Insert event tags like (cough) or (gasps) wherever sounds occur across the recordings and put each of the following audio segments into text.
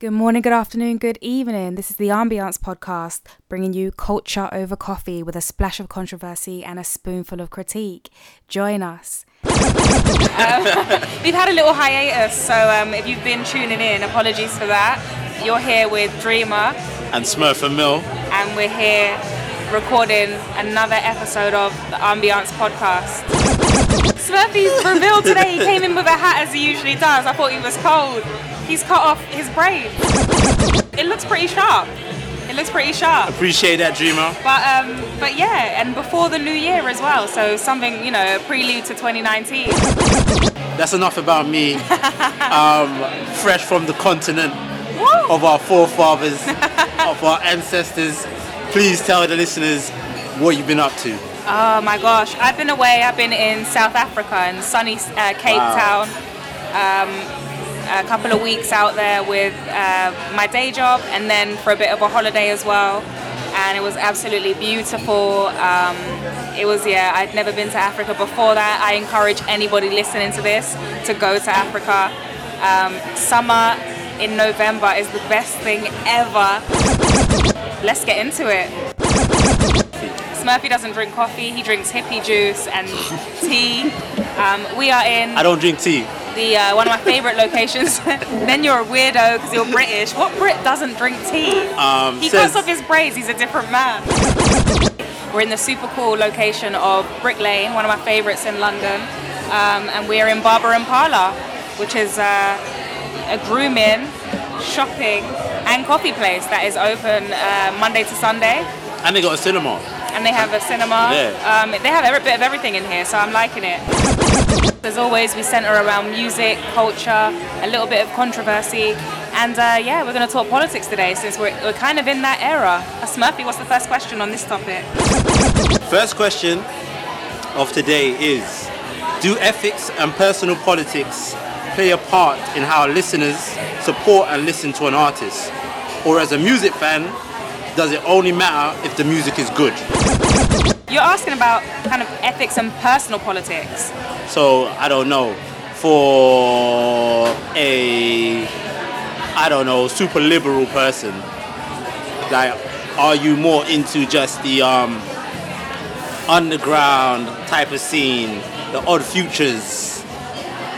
Good morning, good afternoon, good evening. This is the Ambience podcast, bringing you culture over coffee with a splash of controversy and a spoonful of critique. Join us. um, (laughs) we've had a little hiatus, so um, if you've been tuning in, apologies for that. You're here with Dreama and Smurfamil, and we're here recording another episode of the Ambience podcast. Smurfy's revealed today he came in with a hat as he usually does. I thought he was cold he's cut off his braids. It looks pretty sharp. It looks pretty sharp. Appreciate that, Dreama. But um, but yeah, and before the new year as well. So something you know, prelude to 2019. That's enough about me. (laughs) um, fresh from the continent Woo! of our forefathers, of our ancestors. Please tell the listeners what you've been up to. Oh my gosh, I've been away. I've been in South Africa in sunny uh, Cape wow. Town. Um, a couple of weeks out there with uh, my day job and then for a bit of a holiday as well. And it was absolutely beautiful. Um, it was, yeah, I'd never been to Africa before that. I encourage anybody listening to this to go to Africa. Um, summer in November is the best thing ever. Let's get into it. Smurfy doesn't drink coffee, he drinks hippie juice and tea. Um, we are in. I don't drink tea the uh, one of my favorite locations. (laughs) then you're a weirdo because you're British. What Brit doesn't drink tea? Um, he cuts off his braids. He's a different man. We're in the super cool location of Brick Lane, one of my favorites in London, um, and we're in Barber and Parlour, which is uh, a grooming, shopping, and coffee place that is open uh, Monday to Sunday. And they got a cinema. And they have a cinema. Yeah. Um, they have every bit of everything in here, so I'm liking it. As always, we centre around music, culture, a little bit of controversy, and uh, yeah, we're going to talk politics today since we're, we're kind of in that era. Uh, Smurfy, what's the first question on this topic? First question of today is Do ethics and personal politics play a part in how listeners support and listen to an artist? Or as a music fan, does it only matter if the music is good? You're asking about kind of ethics and personal politics. So I don't know for a I don't know super liberal person. Like, are you more into just the um, underground type of scene, the odd futures?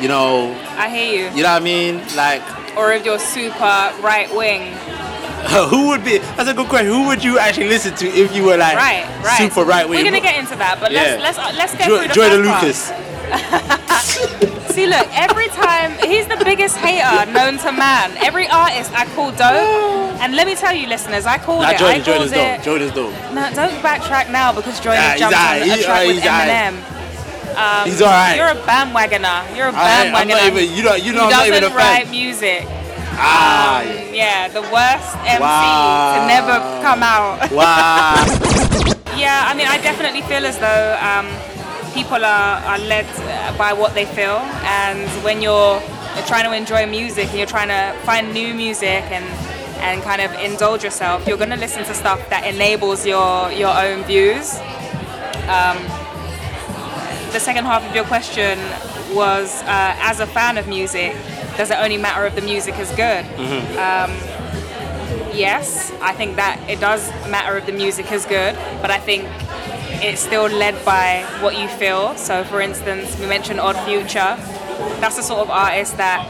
You know. I hear you. You know what I mean? Like. Or if you're super right wing. (laughs) who would be? That's a good question. Who would you actually listen to if you were like right, right. super right wing? We're gonna get into that, but yeah. let's let's let's get jo- through the Lucas. (laughs) See, look, every time he's the biggest hater known to man. Every artist I call dope, (gasps) and let me tell you, listeners, I called nah, it. Joyner, I called it. dope. Joyner's dope. No, don't backtrack now because Joyner nah, jumped on a track with Eminem. Um, he's alright. You're a bandwagoner. You're a bandwagoner. I'm not even. You know. You know. He I'm doesn't not even a fan. write music. Ah. Um, yeah, the worst MC wow. to never come out. (laughs) Wow. yeah, I mean, I definitely feel as though um, people are, are led by what they feel, and when you're, you're trying to enjoy music and you're trying to find new music and and kind of indulge yourself, you're going to listen to stuff that enables your your own views. Um, the second half of your question was, uh, as a fan of music, does it only matter if the music is good? Mm-hmm. Um, yes, I think that it does matter if the music is good, but I think it's still led by what you feel. So, for instance, we mentioned Odd Future. That's the sort of artist that,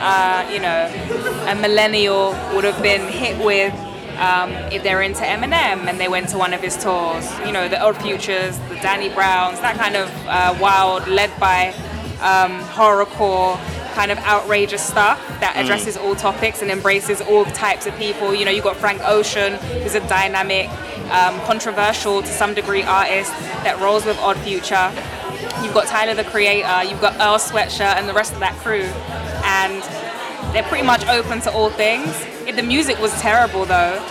uh, you know, a millennial would have been hit with um, if they're into Eminem and they went to one of his tours. You know, the Odd Futures, the Danny Browns, that kind of uh, wild, led by um, horrorcore kind of outrageous stuff that mm. addresses mm. all topics and embraces all types of people. You know, you've got Frank Ocean, who's a dynamic, um, controversial to some degree artist that rolls with Odd Future. You've got Tyler the Creator, you've got Earl Sweatshirt, and the rest of that crew. And they're pretty much open to all things. If the music was terrible, though,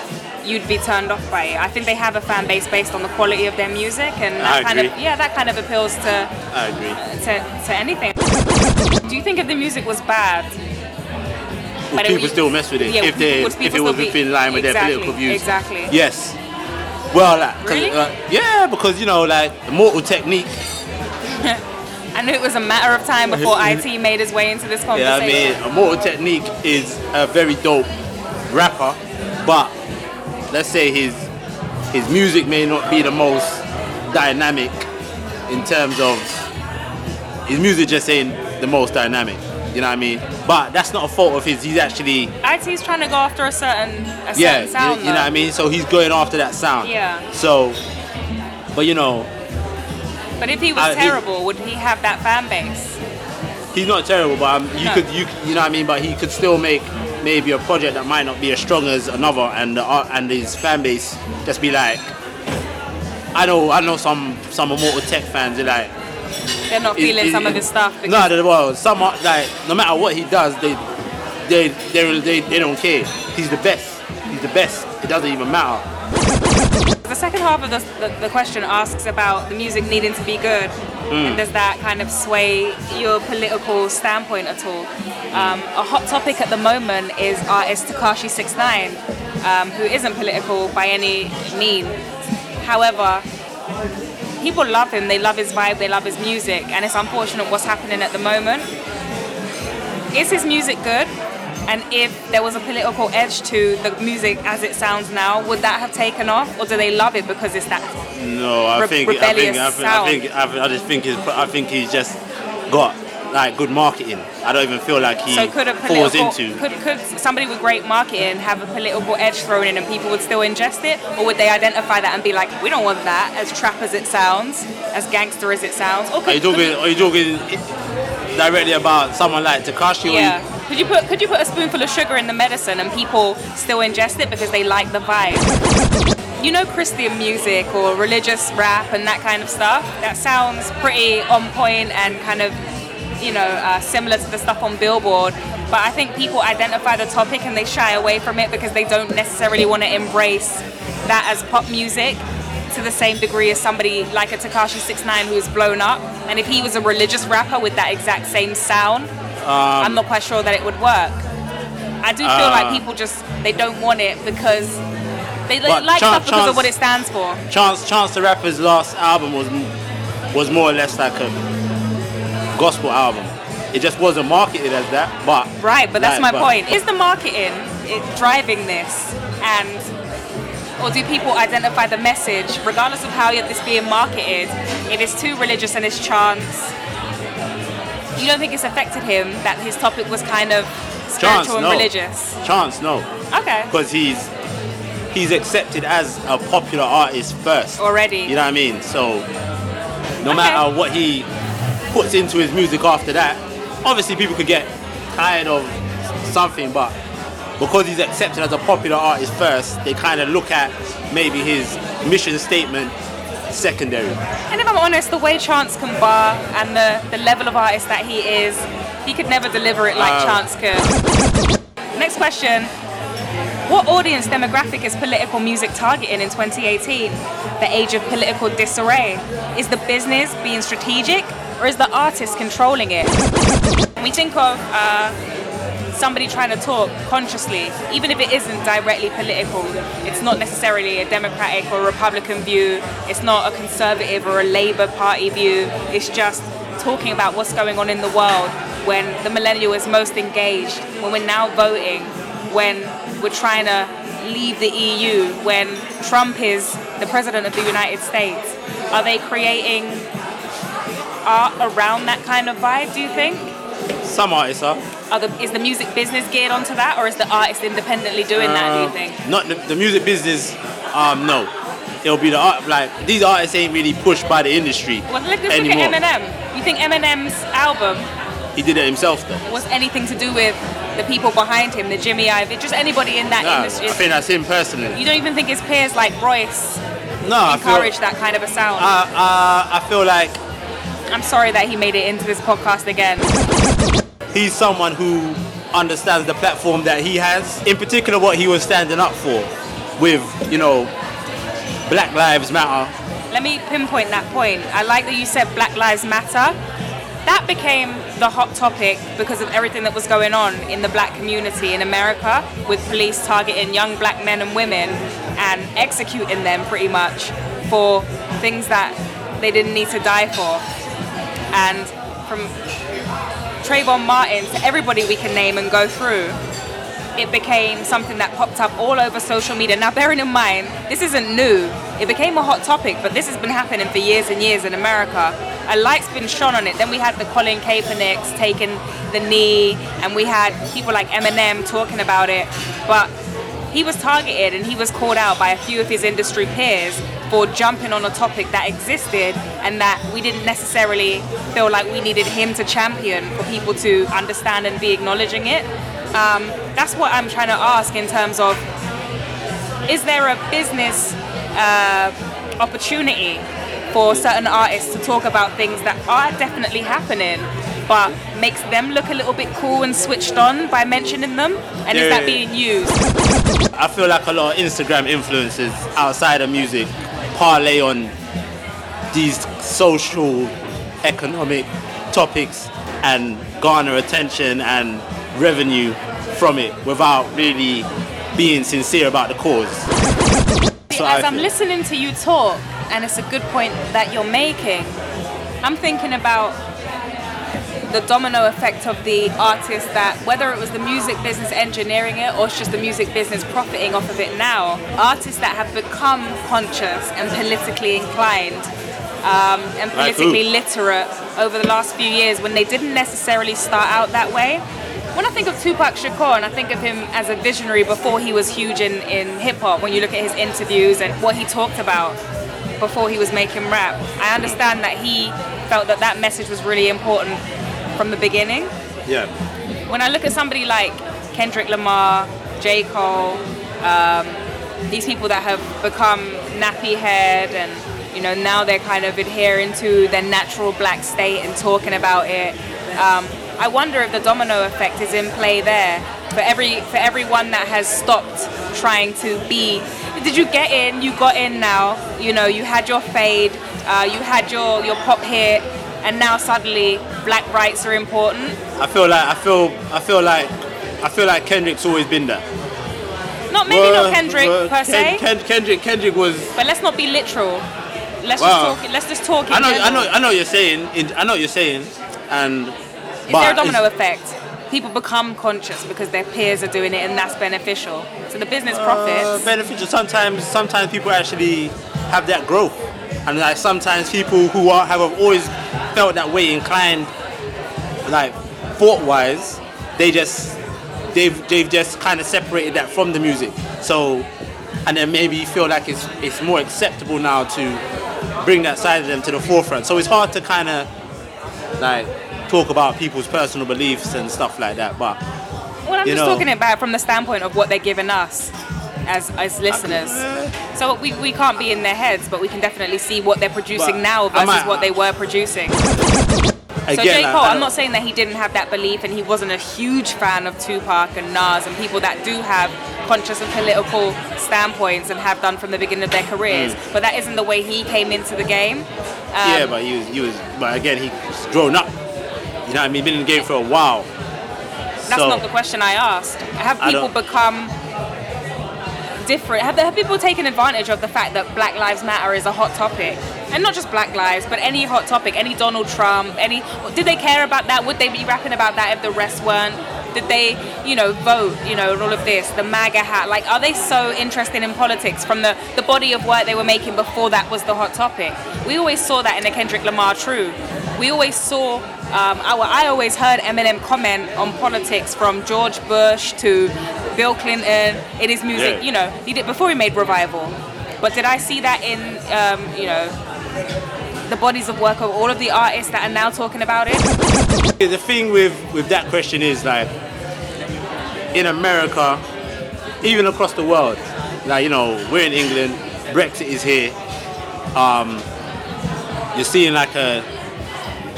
you'd be turned off by it. I think they have a fan base based on the quality of their music, and that kind of yeah, that kind of appeals to I agree. to, to anything. Do you think if the music was bad? Would people it, still mess with it yeah, if they if it was within line with exactly, their political views? Exactly. Yes. Well, like, really? Uh, yeah, because you know, like Mortal Technique. (laughs) I knew it was a matter of time before (laughs) IT made his way into this conversation. Yeah, I mean, Immortal Technique is a very dope rapper, but let's say his his music may not be the most dynamic in terms of his music just ain't the most dynamic. You know what I mean? But that's not a fault of his. He's actually IT's trying to go after a certain a certain yeah, sound. you, you know what I mean. So he's going after that sound. Yeah. So, but you know. But if he was he- terrible, would he have that fan base? he's not terrible, but um, you No. could you you know what I mean. But he could still make maybe a project that might not be as strong as another, and the art and his fan base just be like. I know, I know some some Immortal Tech fans. They're like, They're not feeling it- some of his stuff. No, they- well, some are like no matter what he does, they they they they, they don't care. He's the best. He's the best. It doesn't even matter. the second half of the, the, the question asks about the music needing to be good. And does that kind of sway your political standpoint at all? Um, a hot topic at the moment is artist Tekashi 69 um, who isn't political by any means. However, people love him, they love his vibe, they love his music, and it's unfortunate what's happening at the moment. Is his music good? And if there was a political edge to the music as it sounds now, would that have taken off, or do they love it because it's that? No, I Re- think I think I think, I think I, I just think he's I think he's just got like good marketing. I don't even feel like he So could a falls into. could, could somebody with great marketing have a political edge thrown in and people would still ingest it, or would they identify that and be like, we don't want that, as trap as it sounds, as gangster as it sounds? Or could, Are you talking? Are you talking directly about someone like Tekashi? or you- Yeah. Could you put could you put a spoonful of sugar in the medicine and people still ingest it because they like the vibe? You know Christian music or religious rap and that kind of stuff. That sounds pretty on point and kind of you know uh, similar to the stuff on Billboard. But I think people identify the topic and they shy away from it because they don't necessarily want to embrace that as pop music to the same degree as somebody like a Tekashi 69 who's blown up. And if he was a religious rapper with that exact same sound, I'm not quite sure that it would work. I do feel like Uh, people just they don't want it because they, like Chan- stuff because Chance- of what it stands for. Chance Chance the Rapper's last album was was more or less like a gospel album. It just wasn't marketed as that, but Right, but that's like, my but- point. Is the marketing it driving this, and or do people identify the message, regardless of how it's being marketed? If it's too religious and it's chance, you don't think it's affected him that his topic was kind of spiritual Chance, and no. religious? Chance, no, Okay. because he's he's accepted as a popular artist first Already. You know what I mean? So no Okay. matter what he puts into his music after that, obviously people could get tired of something, but because he's accepted as a popular artist first, they kind of look at maybe his mission statement secondary. And if I'm honest, the way Chance can bar and the, the level of artist that he is, he could never deliver it like Um, Chance could. Next question. What audience demographic is political music targeting in 2018? The age of political disarray? Is the business being strategic or is the artist controlling it? We think of uh, somebody trying to talk consciously, even if it isn't directly political, it's not necessarily a Democratic or Republican view, it's not a conservative or a Labour Party view, it's just talking about what's going on in the world when the millennial is most engaged, when we're now voting, when we're trying to leave the EU, when Trump is the president of the United States. Are they creating art around that kind of vibe, do you think? Some artists are. Are the, is the music business geared onto that, or is the artist independently doing that? Do you think? Not the, the music business. Um, no, it'll be the art. Like these artists ain't really pushed by the industry Well, look, let's anymore. look at Eminem. You think Eminem's album He did it himself though. was anything to do with the people behind him, the Jimmy Iovine, just anybody in that Nah, industry? I think that's him personally. you don't even think his peers like Royce No, I feel, encourage that kind of a sound? uh, uh, I feel like I'm sorry that he made it into this podcast again. he's someone who understands the platform that he has. In particular, what he was standing up for, with you know, Black Lives Matter. Let me pinpoint that point. I like that you said Black Lives Matter. That became the hot topic because of everything that was going on in the black community in America with police targeting young black men and women and executing them pretty much for things that they didn't need to die for. And from Trayvon Martin to everybody we can name and go through, it became something that popped up all over social media. Now, bearing in mind, this isn't new. It became a hot topic, but this has been happening for years and years in America. A light's been shone on it. Then we had the Colin Kaepernicks taking the knee, and we had people like Eminem talking about it. But he was targeted and he was called out by a few of his industry peers for jumping on a topic that existed and that we didn't necessarily feel like we needed him to champion for people to understand and be acknowledging it. Um, that's what I'm trying to ask in terms of is there a business uh, opportunity for certain artists to talk about things that are definitely happening but makes them look a little bit cool and switched on by mentioning them? And is that being used? I feel like a lot of Instagram influencers outside of music parlay on these social, economic topics and garner attention and revenue from it without really being sincere about the cause. So as I'm listening to you talk, and it's a good point that you're making, I'm thinking about the domino effect of the artist that whether it was the music business engineering it or it's just the music business profiting off of it now artists that have become conscious and politically inclined um, and Like politically literate over the last few years when they didn't necessarily start out that way. When I think of Tupac Shakur and I think of him as a visionary before he was huge in, in hip hop, when you look at his interviews and what he talked about before he was making rap, I understand that he felt that that message was really important from the beginning. Yeah. When I look at somebody like Kendrick Lamar, J. Cole, um, these people that have become nappy haired and you know now they're kind of adhering to their natural black state and talking about it. Um, I wonder if the domino effect is in play there for every for everyone that has stopped trying to be. Did you get in? You got in now. You know you had your fade, uh, you had your your pop hit, and now suddenly black rights are important. I feel like I feel I feel like I feel like Kendrick's always been there. Not maybe Well, not Kendrick well, per se, Ken- Ken- Kendrick Kendrick was but let's not be literal. Let's Wow. just talk. Let's just talk. I know, I know, I know what you're saying. I know what you're saying, and Is there a domino effect? People become conscious because their peers are doing it, and that's beneficial. So the business profits. uh, beneficial. Sometimes, sometimes people actually have that growth, and like sometimes people who are have always felt that way, inclined, like thought-wise, they just they've they've just kind of separated that from the music. So, and then maybe you feel like it's it's more acceptable now to bring that side of them to the forefront. So it's hard to kind of like talk about people's personal beliefs and stuff like that. But well, I'm just know- talking about from the standpoint of what they're giving us as as listeners. So we, we can't be in their heads, but we can definitely see what they're producing But now versus might- what they were producing. again, So J. Cole, I I'm don't- saying that he didn't have that belief and he wasn't a huge fan of Tupac and Nas and people that do have conscious and political standpoints and have done from the beginning of their careers. But that isn't the way he came into the game. Um, yeah, but he was, he was, but again, he's grown up. You know what I mean? Been in the game for a while. That's so, not the question I asked. Have people become different? Have, have people taken advantage of the fact that Black Lives Matter is a hot topic? And not just Black Lives, but any hot topic, any Donald Trump, any. Did they care about that? Would they be rapping about that if the rest weren't? Did they, you know, vote, you know, and all of this, the MAGA hat? Like, are they so interested in politics from the, the body of work they were making before that was the hot topic? We always saw that in the Kendrick Lamar True. We always saw, um, I, I always heard Eminem comment on politics from George Bush to Bill Clinton in his music. Yeah. You know, he did before he made Revival. But did I see that in, um, you know, the bodies of work of all of the artists that are now talking about it? The thing with, with that question is like, in America, even across the world, like, you know, we're in England, Brexit is here. Um, you're seeing like a,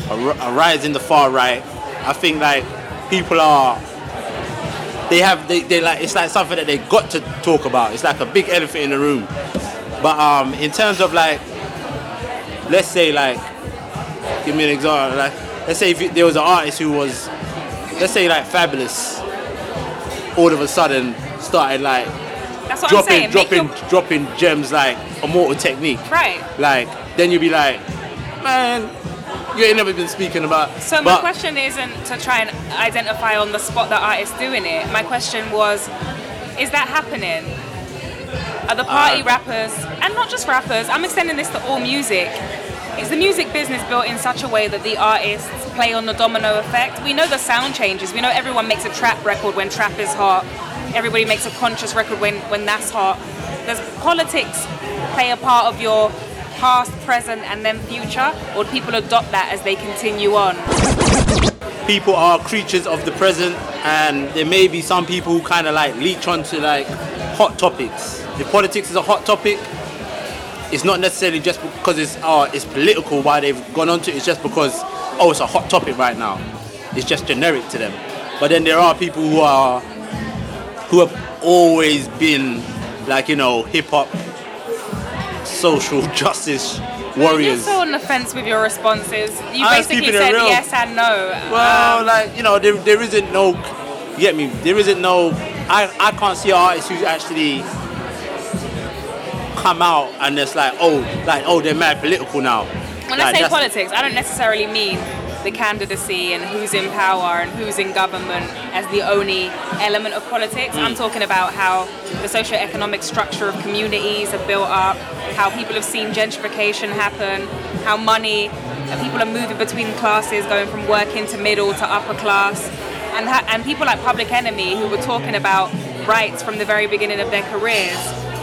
a, a rise in the far right. I think like people are, they have, they, they like, it's like something that they got to talk about. It's like a big elephant in the room. But um, in terms of like, let's say like, give me an example. Like, let's say if there was an artist who was, let's say like Fabolous, all of a sudden started like That's what dropping. Dropping, your- dropping gems like Immortal Technique. right. Like, then you'd be like, man, you ain't never been speaking about. So my question isn't to try and identify on the spot the artist doing it. My question was, is that happening? Are the party Uh, rappers, and not just rappers, I'm extending this to all music. Is the music business built in such a way that the artists play on the domino effect? We know the sound changes. We know everyone makes a trap record when trap is hot. Everybody makes a conscious record when, when that's hot. Does politics play a part of your past, present, and then future? Or people adopt that as they continue on? people are creatures of the present and there may be some people who kind of like leech onto like hot topics if politics is a hot topic it's not necessarily just because it's oh it's political why they've gone onto it it's just because oh it's a hot topic right now it's just generic to them but then there are people who are who have always been like you know hip-hop social justice warriors. You're so on the fence with your responses. You I basically said real. yes and no. Well, Um, like you know, there, there isn't no. You get me? There isn't no. I, I can't see artists artist who's actually come out and it's like oh like oh they're mad political now. when Like, I say politics, I don't necessarily mean the candidacy and who's in power and who's in government as the only element of politics. Mm. I'm talking about how the socio-economic structure of communities have built up, how people have seen gentrification happen, how money, people are moving between classes, going from working to middle to upper class, and ha- and people like Public Enemy who were talking about rights from the very beginning of their careers,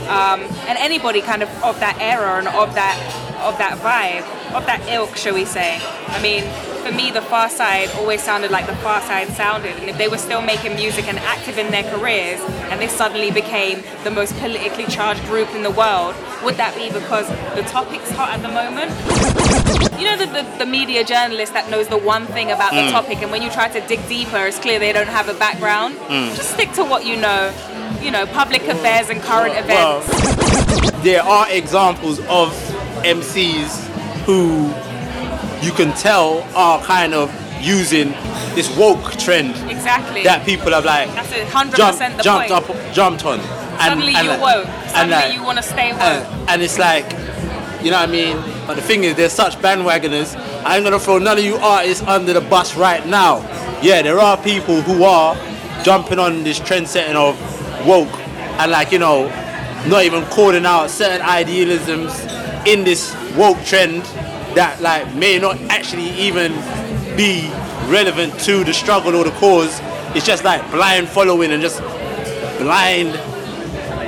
um, and anybody kind of of that era and of that of that vibe, of that ilk, shall we say. I mean, for me, the Pharcyde always sounded like the Pharcyde sounded, and if they were still making music and active in their careers, and they suddenly became the most politically charged group in the world, would that be because the topic's hot at the moment? You know the, the, the media journalist that knows the one thing about the hmm. topic, and when you try to dig deeper, it's clear they don't have a background. Hmm. Just stick to what you know. You know, public affairs and current Well, events. there are examples of MCs who you can tell are kind of using this woke trend exactly. that people have like That's a hundred jumped, percent the jumped point. up, jumped on. And, Suddenly and you're like- woke. Suddenly like- you want to stay woke. and, and it's like, you know what I mean? But the thing is, they're such bandwagoners. I ain't gonna throw none of you artists under the bus right now. Yeah, there are people who are jumping on this trend setting of woke and like, you know, not even calling out certain idealisms in this woke trend that like may not actually even be relevant to the struggle or the cause. It's just like blind following and just blind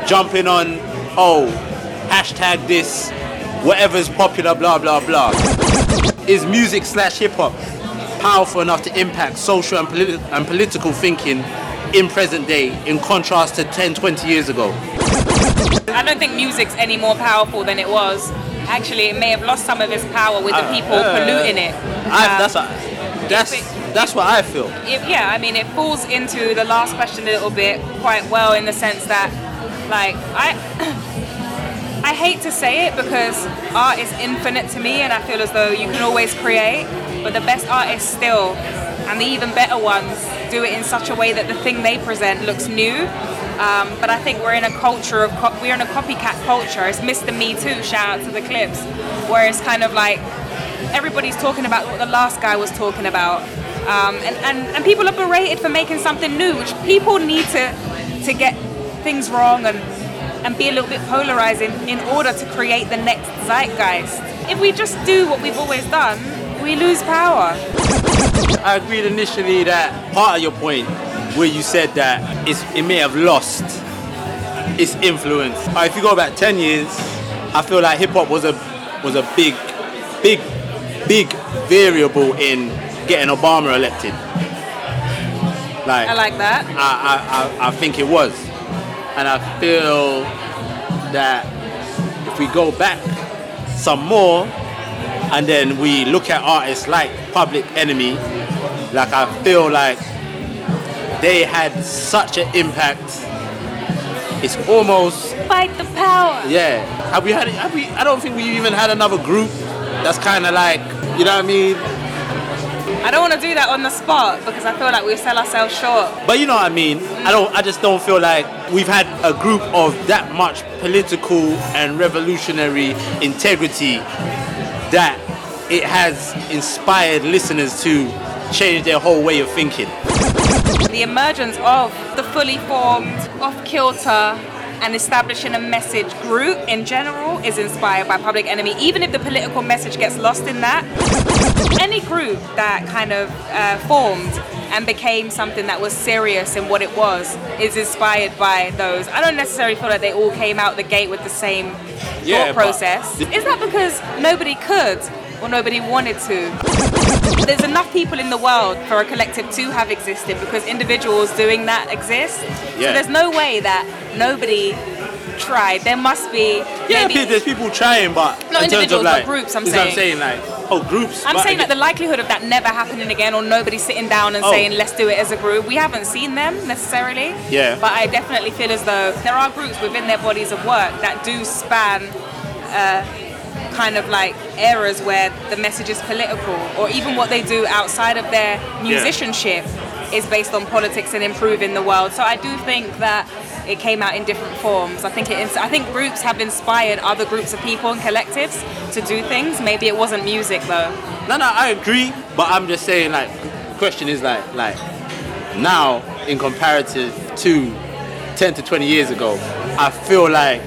jumping on, oh, hashtag this, whatever's popular, blah, blah, blah. Is music slash hip hop powerful enough to impact social and, politi- and political thinking in present day in contrast to 10, 20 years ago? I don't think music's any more powerful than it was. Actually, it may have lost some of its power with the Uh, people uh, polluting it. I, Um, that's, what, that's, that's what I feel. it, yeah, I mean, it falls into the last question a little bit quite well in the sense that, like, I, (coughs) I hate to say it because art is infinite to me, and I feel as though you can always create, but the best artists still, and the even better ones, do it in such a way that the thing they present looks new. Um, but I think we're in a culture of co- we're in a copycat culture. It's Mr. Me Too. Shout out to the Clipse, where it's kind of like everybody's talking about what the last guy was talking about, um, and, and and people are berated for making something new, which people need to to get things wrong and and be a little bit polarizing in order to create the next zeitgeist. If we just do what we've always done, we lose power. I agreed initially that part of your point where you said that it's, it may have lost its influence. If you go back 10 years, I feel like hip hop was a was a big, big, big variable in getting Obama elected. Like I like that. I, I, I, I think it was. And I feel that if we go back some more and then we look at artists like Public Enemy, like I feel like they had such an impact. It's almost Fight the power. yeah. Have we had? Have we? I don't think we even had another group that's kind of like you know what I mean. I don't want to do that on the spot because I feel like we sell ourselves short. But you know what I mean. I don't. I just don't feel like we've had a group of that much political and revolutionary integrity that it has inspired listeners to change their whole way of thinking. The emergence of the fully formed, off kilter, and establishing a message group in general is inspired by Public Enemy, even if the political message gets lost in that. Any group that kind of uh, formed and became something that was serious in what it was is inspired by those. I don't necessarily feel like they all came out the gate with the same Yeah, thought but- process. Is that because nobody could or nobody wanted to? There's enough people in the world for a collective to have existed because individuals doing that exist. So there's no way that nobody tried. There must be Yeah, maybe there's people trying, but Not in terms of individuals, but like groups, I'm what I'm saying. saying like oh groups. I'm but saying that the likelihood of that never happening again or nobody sitting down and Oh. saying let's do it as a group, we haven't seen them necessarily. Yeah. But I definitely feel as though there are groups within their bodies of work that do span uh, kind of like eras where the message is political or even what they do outside of their musicianship is based on politics and improving the world. So I do think that it came out in different forms. I think it. ins- I think groups have inspired other groups of people and collectives to do things. Maybe it wasn't music though. No, no, I agree, but I'm just saying like the question is like like now in comparative to 10 to 20 years ago, I feel like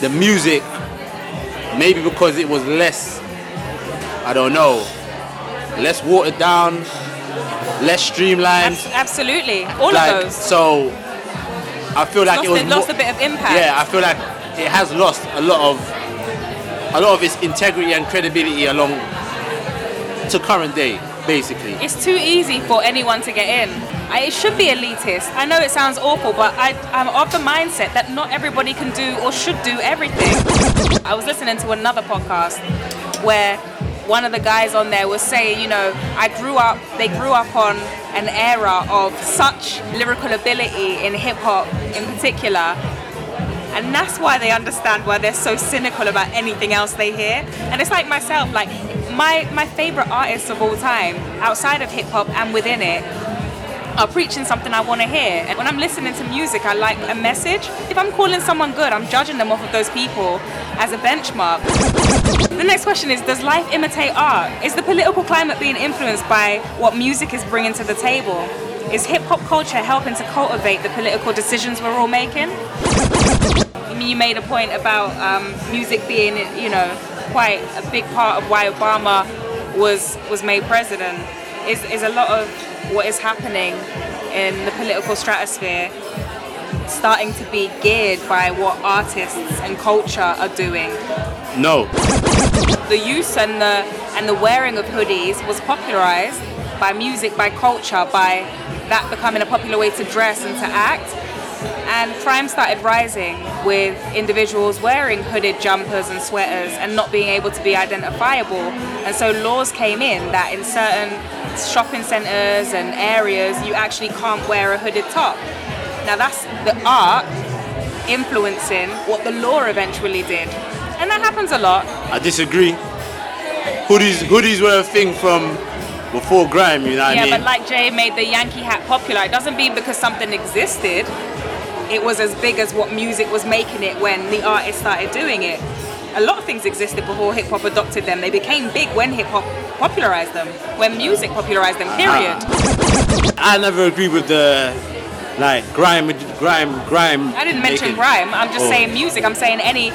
the music maybe because it was less I don't know less watered down, less streamlined. Abs- absolutely, all like of those. so I feel like lost, it was it, lost a bit of impact. yeah, I feel like it has lost a lot of a lot of its integrity and credibility along to current day, basically. It's too easy for anyone to get in. I, it should be elitist. I know it sounds awful, but I, I'm of the mindset that not everybody can do or should do everything. I was listening to another podcast where one of the guys on there was saying, you know, I grew up, they grew up on an era of such lyrical ability in hip hop in particular and that's why they understand why they're so cynical about anything else they hear. And it's like myself, like my my favorite artists of all time, outside of hip hop and within it, are preaching something I want to hear. And when I'm listening to music, I like a message. If I'm calling someone good, I'm judging them off of those people as a benchmark. The next question is Does life imitate art? Is the political climate being influenced by what music is bringing to the table? Is hip hop culture helping to cultivate the political decisions we're all making? You made a point about um, music being, you know, quite a big part of why Obama was was made president. Is is a lot of what is happening in the political stratosphere starting to be geared by what artists and culture are doing. No. The use and the and the wearing of hoodies was popularized by music, by culture, by that becoming a popular way to dress and to act. And crime started rising with individuals wearing hooded jumpers and sweaters and not being able to be identifiable. And so laws came in that in certain shopping centers and areas you actually can't wear a hooded top. Now that's the art influencing what the law eventually did. And that happens a lot. I disagree. Hoodies hoodies were a thing from before grime, you know what Yeah, I mean? but like Jay made the Yankee hat popular, it doesn't mean because something existed, it was as big as what music was making it when the artist started doing it. A lot of things existed before hip hop adopted them. They became big when hip hop popularized them, when music popularized them, period. Ah. I never agree with the like grime grime grime. I didn't mention grime. I'm just Oh. saying music. I'm saying any.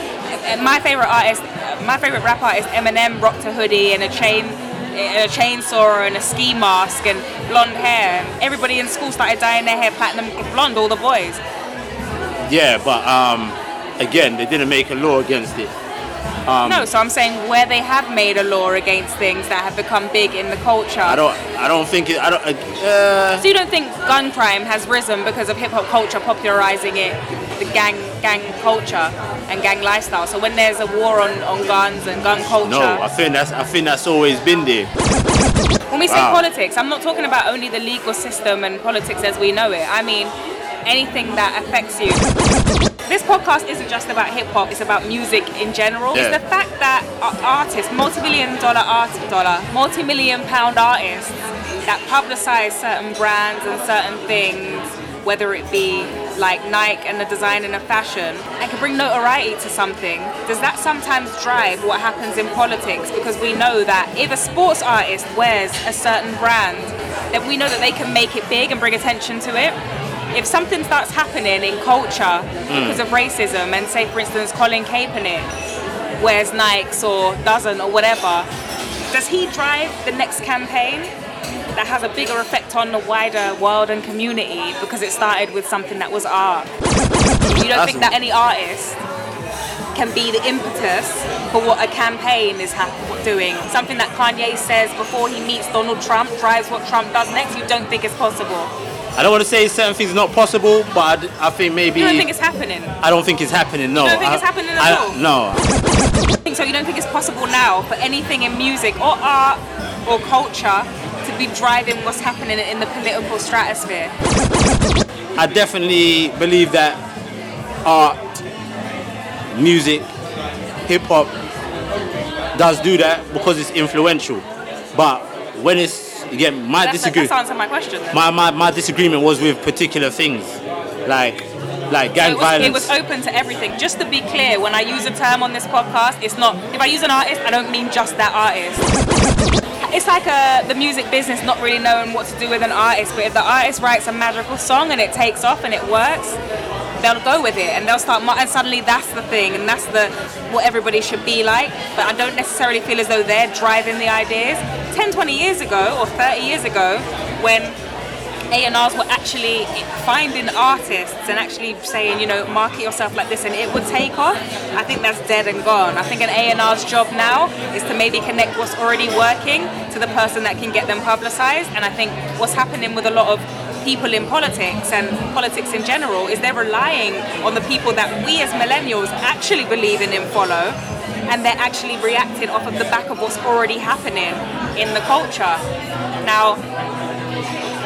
My favorite artist, my favorite rap artist, Eminem, rocked a hoodie and a chain, and a chainsaw and a ski mask and blonde hair. Everybody in school started dyeing their hair platinum blonde. All the boys. Yeah, but um, again, they didn't make a law against it. Um, no, so I'm saying where they have made a law against things that have become big in the culture. I don't. I don't think it. I don't. Uh, So you don't think gun crime has risen because of hip hop culture popularizing it, the gang gang culture and gang lifestyle? So when there's a war on, on guns and gun culture, no, I think that's. I think that's always been there. when we say Wow. politics, I'm not talking about only the legal system and politics as we know it. I mean anything that affects you. This podcast isn't just about hip hop; it's about music in general. Yeah. It's the fact that artists, multi-million dollar art dollar, multi-million pound artists that publicize certain brands and certain things, whether it be like Nike and the design and the fashion and can bring notoriety to something, does that sometimes drive what happens in politics? Because we know that if a sports artist wears a certain brand, then we know that they can make it big and bring attention to it. If something starts happening in culture because of hmm. racism, and say for instance Colin Kaepernick wears Nikes or doesn't or whatever, does he drive the next campaign? that has a bigger effect on the wider world and community because it started with something that was art. You don't think that any artist can be the impetus for what a campaign is hap- doing? Something that Kanye says before he meets Donald Trump drives what Trump does next. You don't think it's possible? I don't want to say certain things are not possible, but I think maybe You don't think it's happening? I don't think it's happening. No, You don't think I- it's happening at I- all? No, So you don't think it's possible now for anything in music or art or culture to be driving what's happening in the political stratosphere? I definitely believe that art, music, hip hop does do that because it's influential. But when it's again, my That's, disagree. that's answered my question. Then. My, my my disagreement was with particular things, like like gang it was, violence. it was open to everything. Just to be clear, when I use a term on this podcast, it's not. If I use an artist, I don't mean just that artist. It's like a, the music business not really knowing what to do with an artist, but if the artist writes a magical song and it takes off and it works, they'll go with it and they'll start. And suddenly that's the thing, and that's the what everybody should be like. But I don't necessarily feel as though they're driving the ideas. 10, 20 years ago or 30 years ago, when A&Rs were actually finding artists and actually saying, you know, market yourself like this and it would take off. I think that's dead and gone. I think an A&R's job now is to maybe connect what's already working to the person that can get them publicized. And I think what's happening with a lot of people in politics and politics in general is they're relying on the people that we as millennials actually believe in and follow and they're actually reacting off of the back of what's already happening in the culture. Now,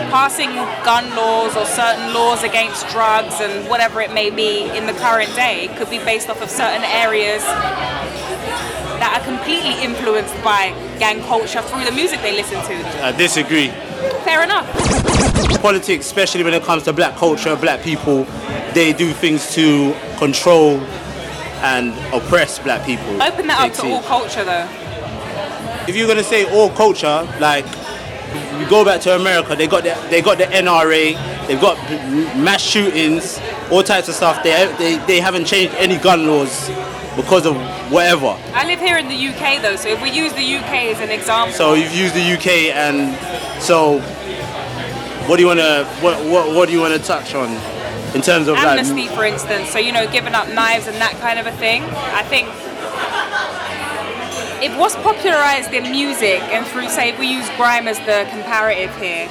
passing gun laws or certain laws against drugs and whatever it may be in the current day could be based off of certain areas that are completely influenced by gang culture through the music they listen to. I disagree. Fair enough. Politics, especially when it comes to black culture, black people, they do things to control and oppress black people. Open that up to all culture though. if you're gonna say all culture, like you go back to America, they got the they got the NRA, they've got mass shootings, all types of stuff. They they, they haven't changed any gun laws because of whatever. I live here in the UK though, so if we use the UK as an example, So you've used the UK, and so what do you wanna what what, what do you wanna touch on in terms of amnesty, like for instance, so you know, giving up knives and that kind of a thing. I think it was popularized in music and through, say, if we use grime as the comparative here,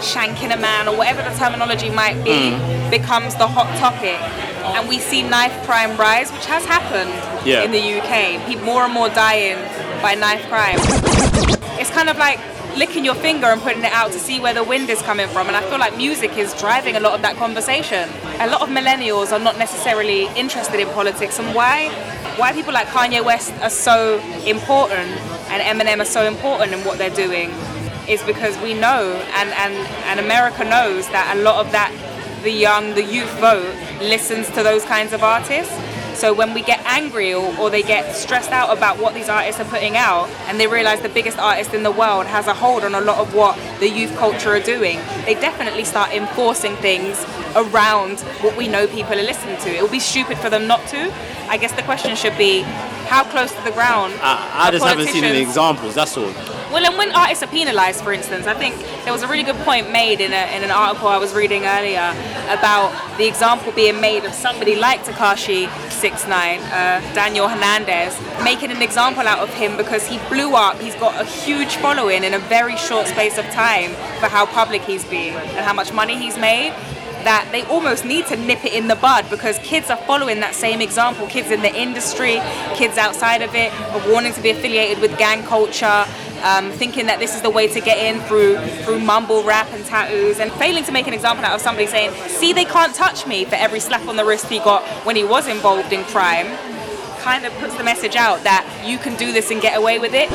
shanking a man or whatever the terminology might be mm. becomes the hot topic. And we see knife crime rise, which has happened Yeah. in the UK. People more and more dying by knife crime. It's kind of like licking your finger and putting it out to see where the wind is coming from. And I feel like music is driving a lot of that conversation. A lot of millennials are not necessarily interested in politics, and why? Why people like Kanye West are so important and Eminem are so important in what they're doing is because we know and, and, and America knows that a lot of that the young, the youth vote listens to those kinds of artists. So when we get angry or, or they get stressed out about what these artists are putting out and they realize the biggest artist in the world has a hold on a lot of what the youth culture are doing, they definitely start enforcing things around what we know people are listening to. It would be stupid for them not to. I guess the question should be how close to the ground I, I just haven't seen any examples. That's all. well, and when artists are penalised, for instance, I think there was a really good point made in, a, in an article I was reading earlier about the example being made of somebody like Tekashi 69, uh, Daniel Hernandez, making an example out of him because he blew up. He's got a huge following in a very short space of time for how public he's been and how much money he's made that they almost need to nip it in the bud because kids are following that same example. Kids in the industry, kids outside of it, are wanting to be affiliated with gang culture, um, thinking that this is the way to get in through through mumble rap and tattoos, and failing to make an example out of somebody saying, "See, they can't touch me" for every slap on the wrist he got when he was involved in crime. Kind of puts the message out that you can do this and get away with it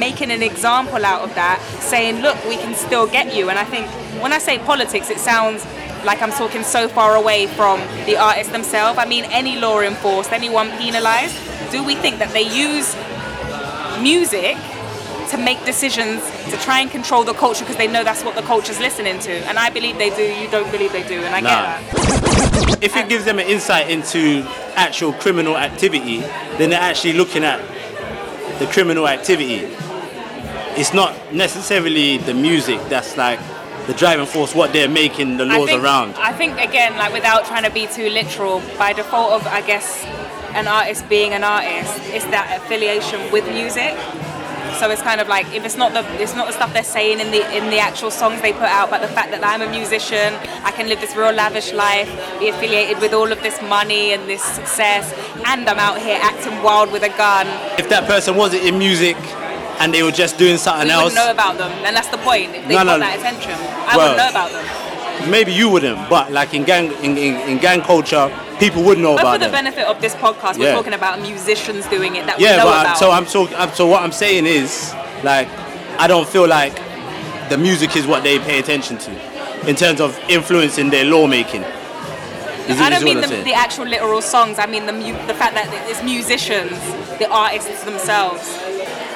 making an example out of that, saying, look, we can still get you. And I think when I say politics, it sounds like I'm talking so far away from the artists themselves. I mean, any law enforced, anyone penalized. Do we think that they use music to make decisions to try and control the culture because they know that's what the culture's listening to? And I believe they do. You don't believe they do, and I Nah. get that. If it gives them an insight into actual criminal activity, then they're actually looking at the criminal activity. It's not necessarily the music that's like the driving force, what they're making the I laws think, around. I think again, like without trying to be too literal, by default of I guess an artist being an artist, it's that affiliation with music. So it's kind of like if it's not the it's not the stuff they're saying in the in the actual songs they put out, but the fact that I'm a musician, I can live this real lavish life, be affiliated with all of this money and this success, and I'm out here acting wild with a gun. If that person wasn't in music and they were just doing something We else, know about them, and that's the point. If they No, got no. that attention, I Well, wouldn't know about them. maybe you wouldn't, but like in gang in, in, in gang culture, people would know about. But for the them. benefit of this podcast, we're Yeah. talking about musicians doing it that we Yeah, know but about. so I'm so so what I'm saying is like I don't feel like the music is what they pay attention to in terms of influencing their lawmaking. Is, I don't mean the, the actual literal songs. I mean the mu- the fact that it's musicians, the artists themselves.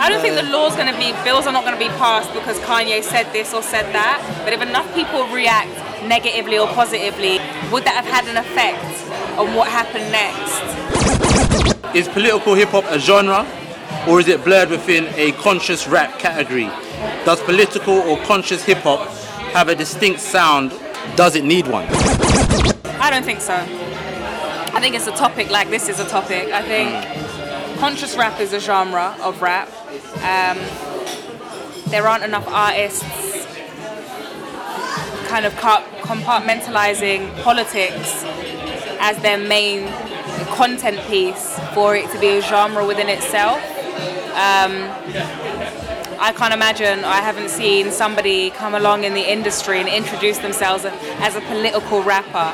I don't think the law's going to be bills are not going to be passed because Kanye said this or said that. But if enough people react negatively or positively, would that have had an effect on what happened next? Is political hip hop a genre, or is it blurred within a conscious rap category? Does political or conscious hip hop have a distinct sound? Does it need one? I don't think so. I think it's a topic like this is a topic. I think hmm. conscious rap is a genre of rap. Um, there aren't enough artists kind of compartmentalizing politics as their main content piece for it to be a genre within itself. Um, I can't imagine, I haven't seen somebody come along in the industry and introduce themselves as a political rapper.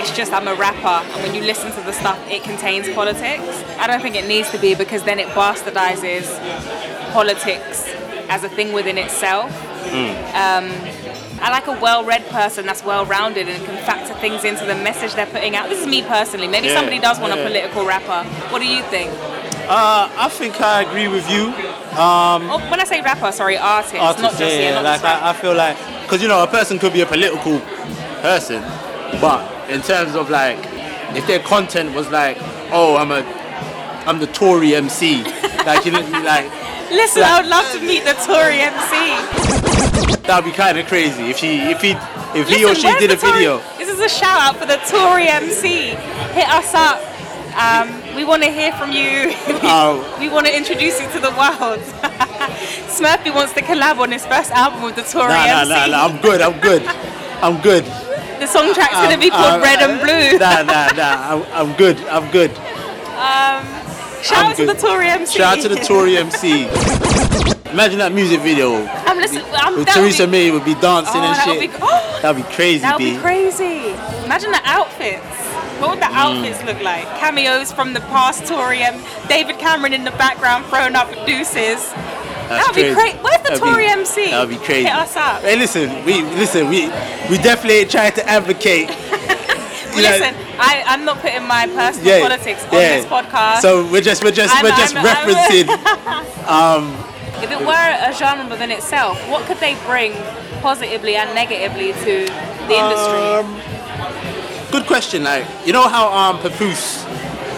It's just I'm a rapper, and when you listen to the stuff, it contains politics. I don't think it needs to be because then it bastardizes politics as a thing within itself. Um, I like a well-read person that's well-rounded and can factor things into the message they're putting out. This is me personally. Maybe Yeah, somebody does want yeah. a political rapper. What do you think? Uh, I think I agree with you. Oh, when I say rapper, sorry, artist, artist, not just yeah, yeah, not like just. I, I feel like because you know a person could be a political person, but in terms of like if their content was like, oh, I'm a, I'm the Tory MC, like you know, (laughs) like Listen, like- I would love to meet the Tory MC. that'd be kind of crazy if he, if he, if he or she did a Tory- video. This is a shout out for the Tory MC. Hit us up. Um, we want to hear from you. (laughs) Oh. we want to introduce you to the world. (laughs) Smurfy wants to collab on his first album with the Tory Nah, nah, MC. nah, nah, I'm good, I'm good, I'm good. The song track's going to be called Um, Red and Blue. Nah, nah, nah, I'm, I'm good, I'm good. Um, shout I'm out to the good. Tory MC. Shout out to the Tory MC. Imagine that music video I'm listening. I'm, with Theresa be- May would be dancing Oh, and that would shit. be, oh, That'd be crazy, That would be crazy. Imagine the outfits. What would the Mm. outfits look like? Cameos from the past Tory M. David Cameron in the background throwing up deuces. That'd be crazy. crazy. Where's the That'd be- Tory MC? That'd be crazy. Hit us up. Hey, listen, we listen, we we definitely try to advocate. (laughs) you know, Listen, I, I'm not putting my personal yeah, politics on yeah. this podcast. So we're just we're just I'm- we're just I'm- I'm- referencing. (laughs) if it were a genre within itself, what could they bring positively and negatively to the industry? Um, good question. Like you know how um Papoose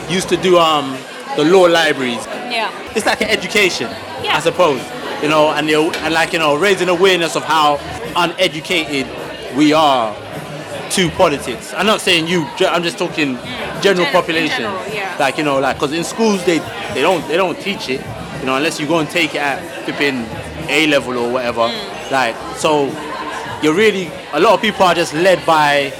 used to do um the law libraries. yeah. It's like an education, Yeah. I suppose. You know, and and like you know raising awareness of how uneducated we are to politics. I'm not saying you. I'm just talking general Gen- population. general, yeah. Like you know, like because in schools they they don't they don't teach it. You know, unless you go and take it at flipping A level or whatever. Mm. Like so, you're really a lot of people are just led by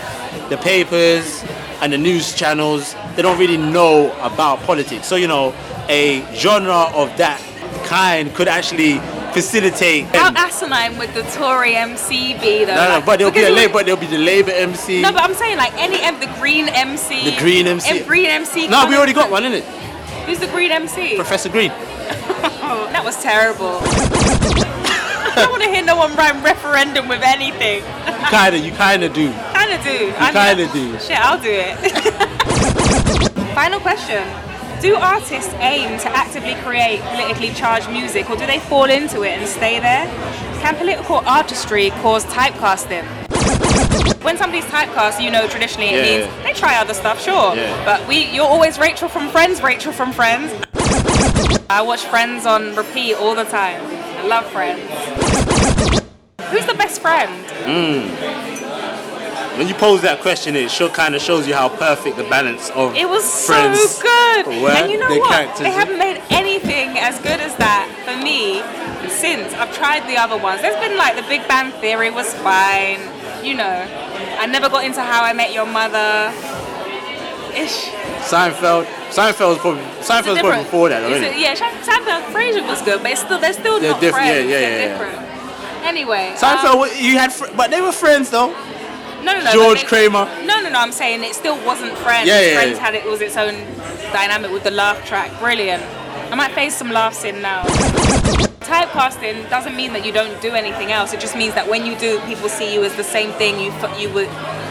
the papers and the news channels. They don't really know about politics. So you know, a genre of that kind could actually facilitate. How asinine would the Tory MC be though? no, no, Like, but there'll be a it labor. There'll be the Labour MC. No, but I'm saying like any M, the Green MC. The Green MC. M- Green MC. No, we already got one, innit? Who's the Green MC? Professor Green. Oh, (laughs) that was terrible. (laughs) I don't want to hear no one rhyme referendum with anything. Kinda, you kinda do. kind of do. I kind of do. Shit, I'll do it. (laughs) Final question. Do artists aim to actively create politically charged music or do they fall into it and stay there? Can political artistry cause typecasting? When somebody's typecast, you know traditionally it Yeah, means yeah. they try other stuff, sure. Yeah. But we you're always Rachel from Friends, Rachel from Friends. I watch Friends on repeat all the time. I love Friends. Who's the best friend? Hmm. When you pose that question, it sure kind of shows you how perfect the balance of It was friends so good. And you know what? characters They haven't made anything as good as that for me since I've tried the other ones. There's been like the Big Bang Theory was fine. You know, I never got into How I Met Your Mother. Ish. Seinfeld. Seinfeld's probably Seinfeld's probably before that, Is isn't it-? Yeah, Seinfeld, Frasier was good, but it's still they're still They're not different, yeah, friends. yeah, they're yeah, yeah. different. Anyway, Seinfeld, um, you had, fr- but they were friends though. No, no, no. George Kramer. No, no, no. I'm saying it still wasn't Friends. Yeah, yeah, Friends yeah. had it was its own dynamic with the laugh track. Brilliant. I might face some laughs in now. Typecasting doesn't mean that you don't do anything else. It just means that when you do, people see you as the same thing you you were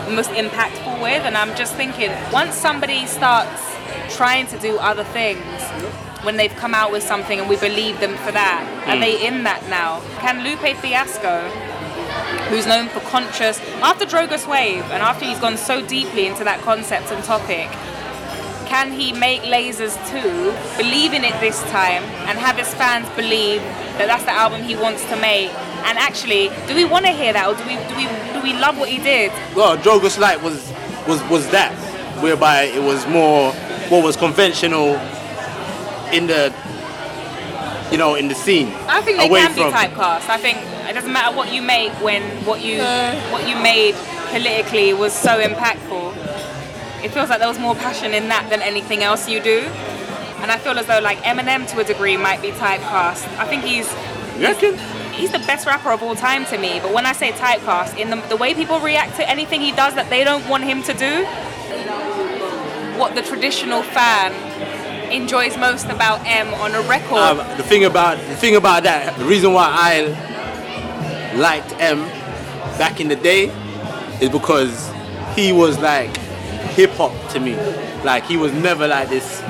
most impactful with. And I'm just thinking, once somebody starts trying to do other things, when they've come out with something and we believe them for that, are hmm. they in that now? Can Lupe Fiasco who's known for conscious after Drogas Wave and after he's gone so deeply into that concept and topic. Can he make Lasers too? believe in it this time, and have his fans believe that that's the album he wants to make? And actually, do we want to hear that, or do we do we do we love what he did? Well, Drogas Light was was was that, whereby it was more what was conventional in the you know in the scene. I think they away can be from- typecast. I think it doesn't matter what you make when what you what you made politically was so impactful. It feels like there was more passion in that than anything else you do. And I feel as though like Eminem to a degree might be typecast. I think he's he's the best rapper of all time to me. But when I say typecast, in the, the way people react to anything he does that they don't want him to do, what the traditional fan enjoys most about M on a record. Um, the thing about the thing about that, the reason why I liked M back in the day is because he was like hip hop to me. Like he was never like this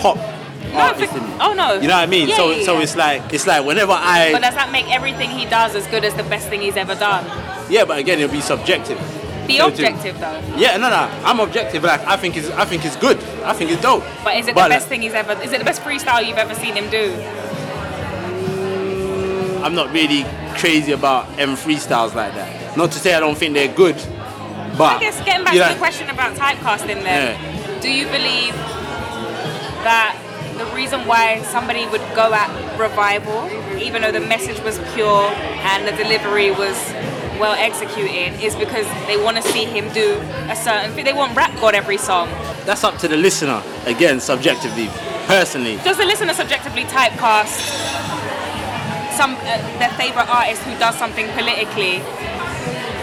pop No, artist for- to me. oh, no. You know what I mean? Yeah, so yeah, so yeah. it's like it's like whenever I But does that make everything he does as good as the best thing he's ever done? yeah, but again it'll be subjective. Be So objective though. Yeah, no, no, I'm objective. Like I think it's I think it's good. I think it's dope. But is it But, the best like, thing he's ever? Is it the best freestyle you've ever seen him do? I'm not really crazy about M freestyles like that. Not to say I don't think they're good, but I guess getting back to know, the question about typecasting, then, do you believe that the reason why somebody would go at revival, even though the message was pure and the delivery was well executed, is because they want to see him do a certain thing? They want Rap God every song. that's up to the listener. Again, subjectively, personally. Does the listener subjectively typecast some uh, their favorite artist who does something politically?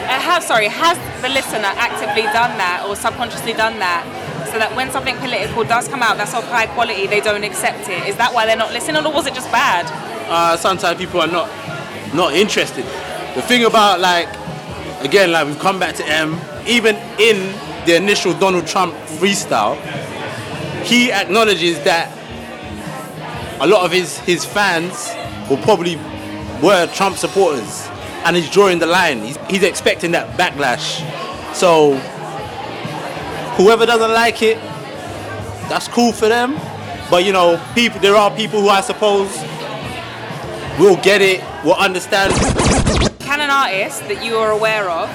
Uh, how sorry, has the listener actively done that or subconsciously done that? So that when something political does come out that's of high quality, they don't accept it. Is that why they're not listening, or was it just bad? Uh, sometimes people are not not interested. The thing about like, again, like we've come back to M. Even in the initial Donald Trump freestyle, he acknowledges that a lot of his his fans will probably were Trump supporters, and he's drawing the line. He's, he's expecting that backlash. So whoever doesn't like it, that's cool for them. But you know, people there are people who I suppose will get it, will understand. Can an artist that you are aware of,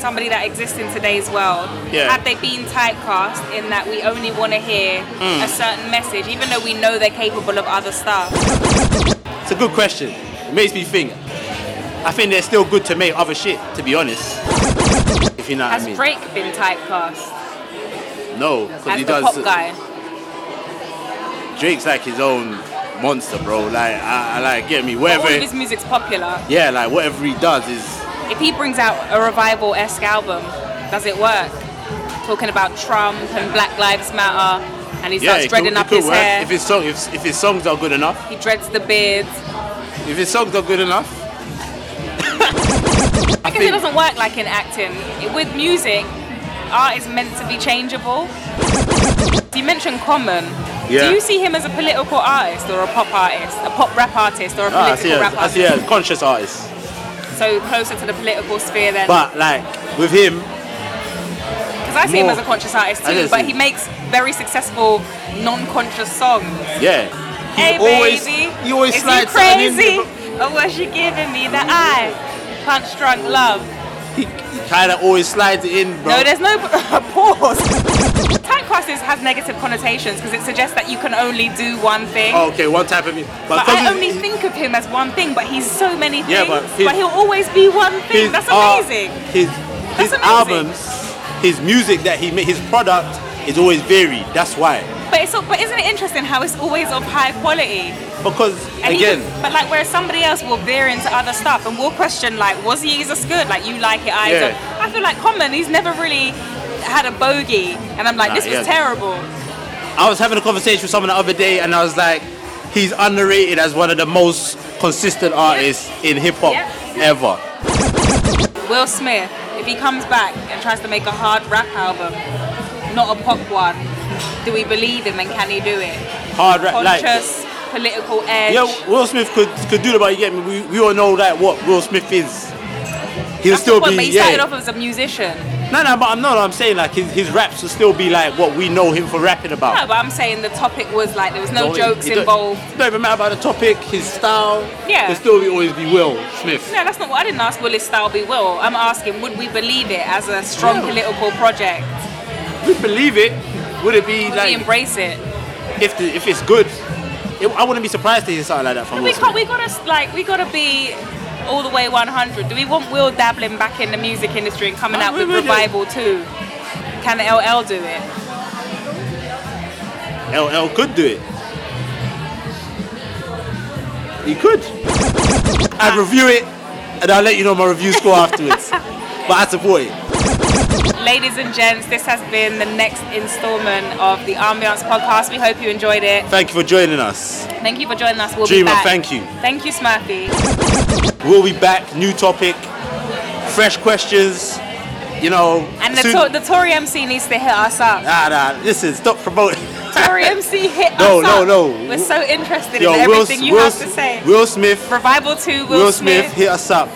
somebody that exists in today's world, Yeah. have they been typecast in that we only want to hear Mm. a certain message, even though we know they're capable of other stuff? It's a good question. It makes me think. I think they're still good to make other shit, to be honest. If you know what Has I mean. Drake been typecast No, because he the does. pop guy? Drake's like his own monster, bro. Like, I, I like get me. But Whatever. all of his music's popular. yeah, like whatever he does is. If he brings out a revival esque album, does it work? Talking about Trump and Black Lives Matter, and he Yeah, starts it dreading could, up his work. hair. If his song, if, if his songs are good enough, he dreads the beard. if his songs are good enough, I guess it doesn't work like in acting. With music, art is meant to be changeable. You mentioned Common. Yeah. Do you see him as a political artist or a pop artist, a pop rap artist or a Ah, political rap artist? a conscious artist. So closer to the political sphere then. But like with him, Because I see him as a conscious artist too, but he makes very successful non-conscious songs. yeah. He Hey always, baby, he always is he slides something in crazy? Or oh, was she giving me the eye? Punch drunk love. but He, kind of always slides in, bro. No, there's no (laughs) pause. Crisis has negative connotations because it suggests that you can only do one thing. Oh, okay, one type of music. But, But I only think of him as one thing, but he's so many things. Yeah, but his- he'll always be one thing. his That's amazing. his his amazing. albums, his music that he made, his product is always varied. That's why. But it's but isn't it interesting how it's always of high quality? Because And again, but like whereas somebody else will veer into other stuff and we'll question like, was he just good? Like you like it, I Yeah. don't. I feel like Common, he's never really had a bogey, and I'm like, Nah, this was terrible. I was having a conversation with someone the other day, and I was like, he's underrated as one of the most consistent artists in hip hop Yeah. ever. Will Smith, if he comes back and tries to make a hard rap album, not a pop one, do we believe him and can he do it? Hard rap, like Conscious, political edge. yeah, Will Smith could could do it, but you get me. We, we all know that what Will Smith is. He'll That's still point, be but he yeah. started off as a musician. No, no, but I'm not. I'm saying like his, his raps will still be like what we know him for rapping about. No, but I'm saying the topic was like there was no jokes it involved. Don't even matter about the topic, his style. Yeah. It'll still be, always be Will Smith. No, that's not what I didn't ask. Will his style be Will? I'm asking, would we believe it as a strong Yeah. political project? We believe it. Would it be Would like we embrace it? if the, if it's good? It, I wouldn't be surprised to hear something like that from We Will can't. Smith. We gotta like. We gotta be all the way 100. Do we want Will dabbling back in the music industry and coming out with will do. revival too? Can LL do it? LL could do it. He could. I'd ah. review it, and I'll let you know my review score afterwards. (laughs) but I support it. Ladies and gents, this has been the next installment of the Ambience podcast. We hope you enjoyed it. Thank you for joining us. Thank you for joining us. We'll Dreama, be back. thank you. Thank you, Smurfy. We'll be back. New topic, fresh questions. You know. And the, soon- to- the Tory MC needs to hit us up. Nah, nah. Listen, stop promoting. (laughs) Tory MC hit No, us no, up. no. We're so interested Yo, in Will, everything you Will, have to say. Will Smith. Revival 2, Will, Will Smith, hit us up.